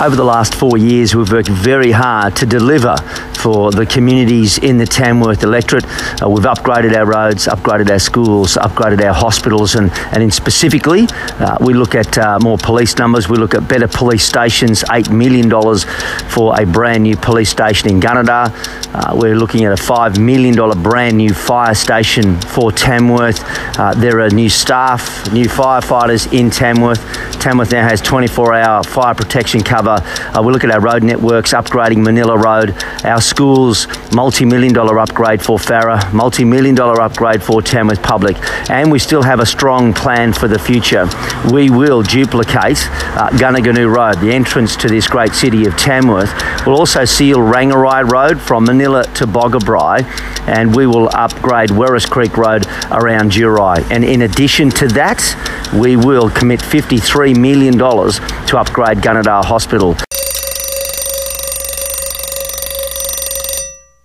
Over the last four years, we've worked very hard to deliver for the communities in the Tamworth electorate. Uh, we've upgraded our roads, upgraded our schools, upgraded our hospitals, and, and in specifically, uh, we look at uh, more police numbers, we look at better police stations, $8 million for a brand new police station in Gunnedah. Uh, we're looking at a $5 million brand new fire station for Tamworth. Uh, there are new staff, new firefighters in Tamworth. Tamworth now has 24 hour fire protection cover. Uh, we look at our road networks, upgrading Manilla Road, our schools, multi million dollar upgrade for Farrer, multi million dollar upgrade for Tamworth Public, and we still have a strong plan for the future. We will duplicate uh, Goonoo Goonoo Road, the entrance to this great city of Tamworth. We'll also seal Rangari Road from Manilla to Boggabri, and we will upgrade Werris Creek Road around Duri. And in addition to that, we will commit $53 million to upgrade Gunnedah Hospital.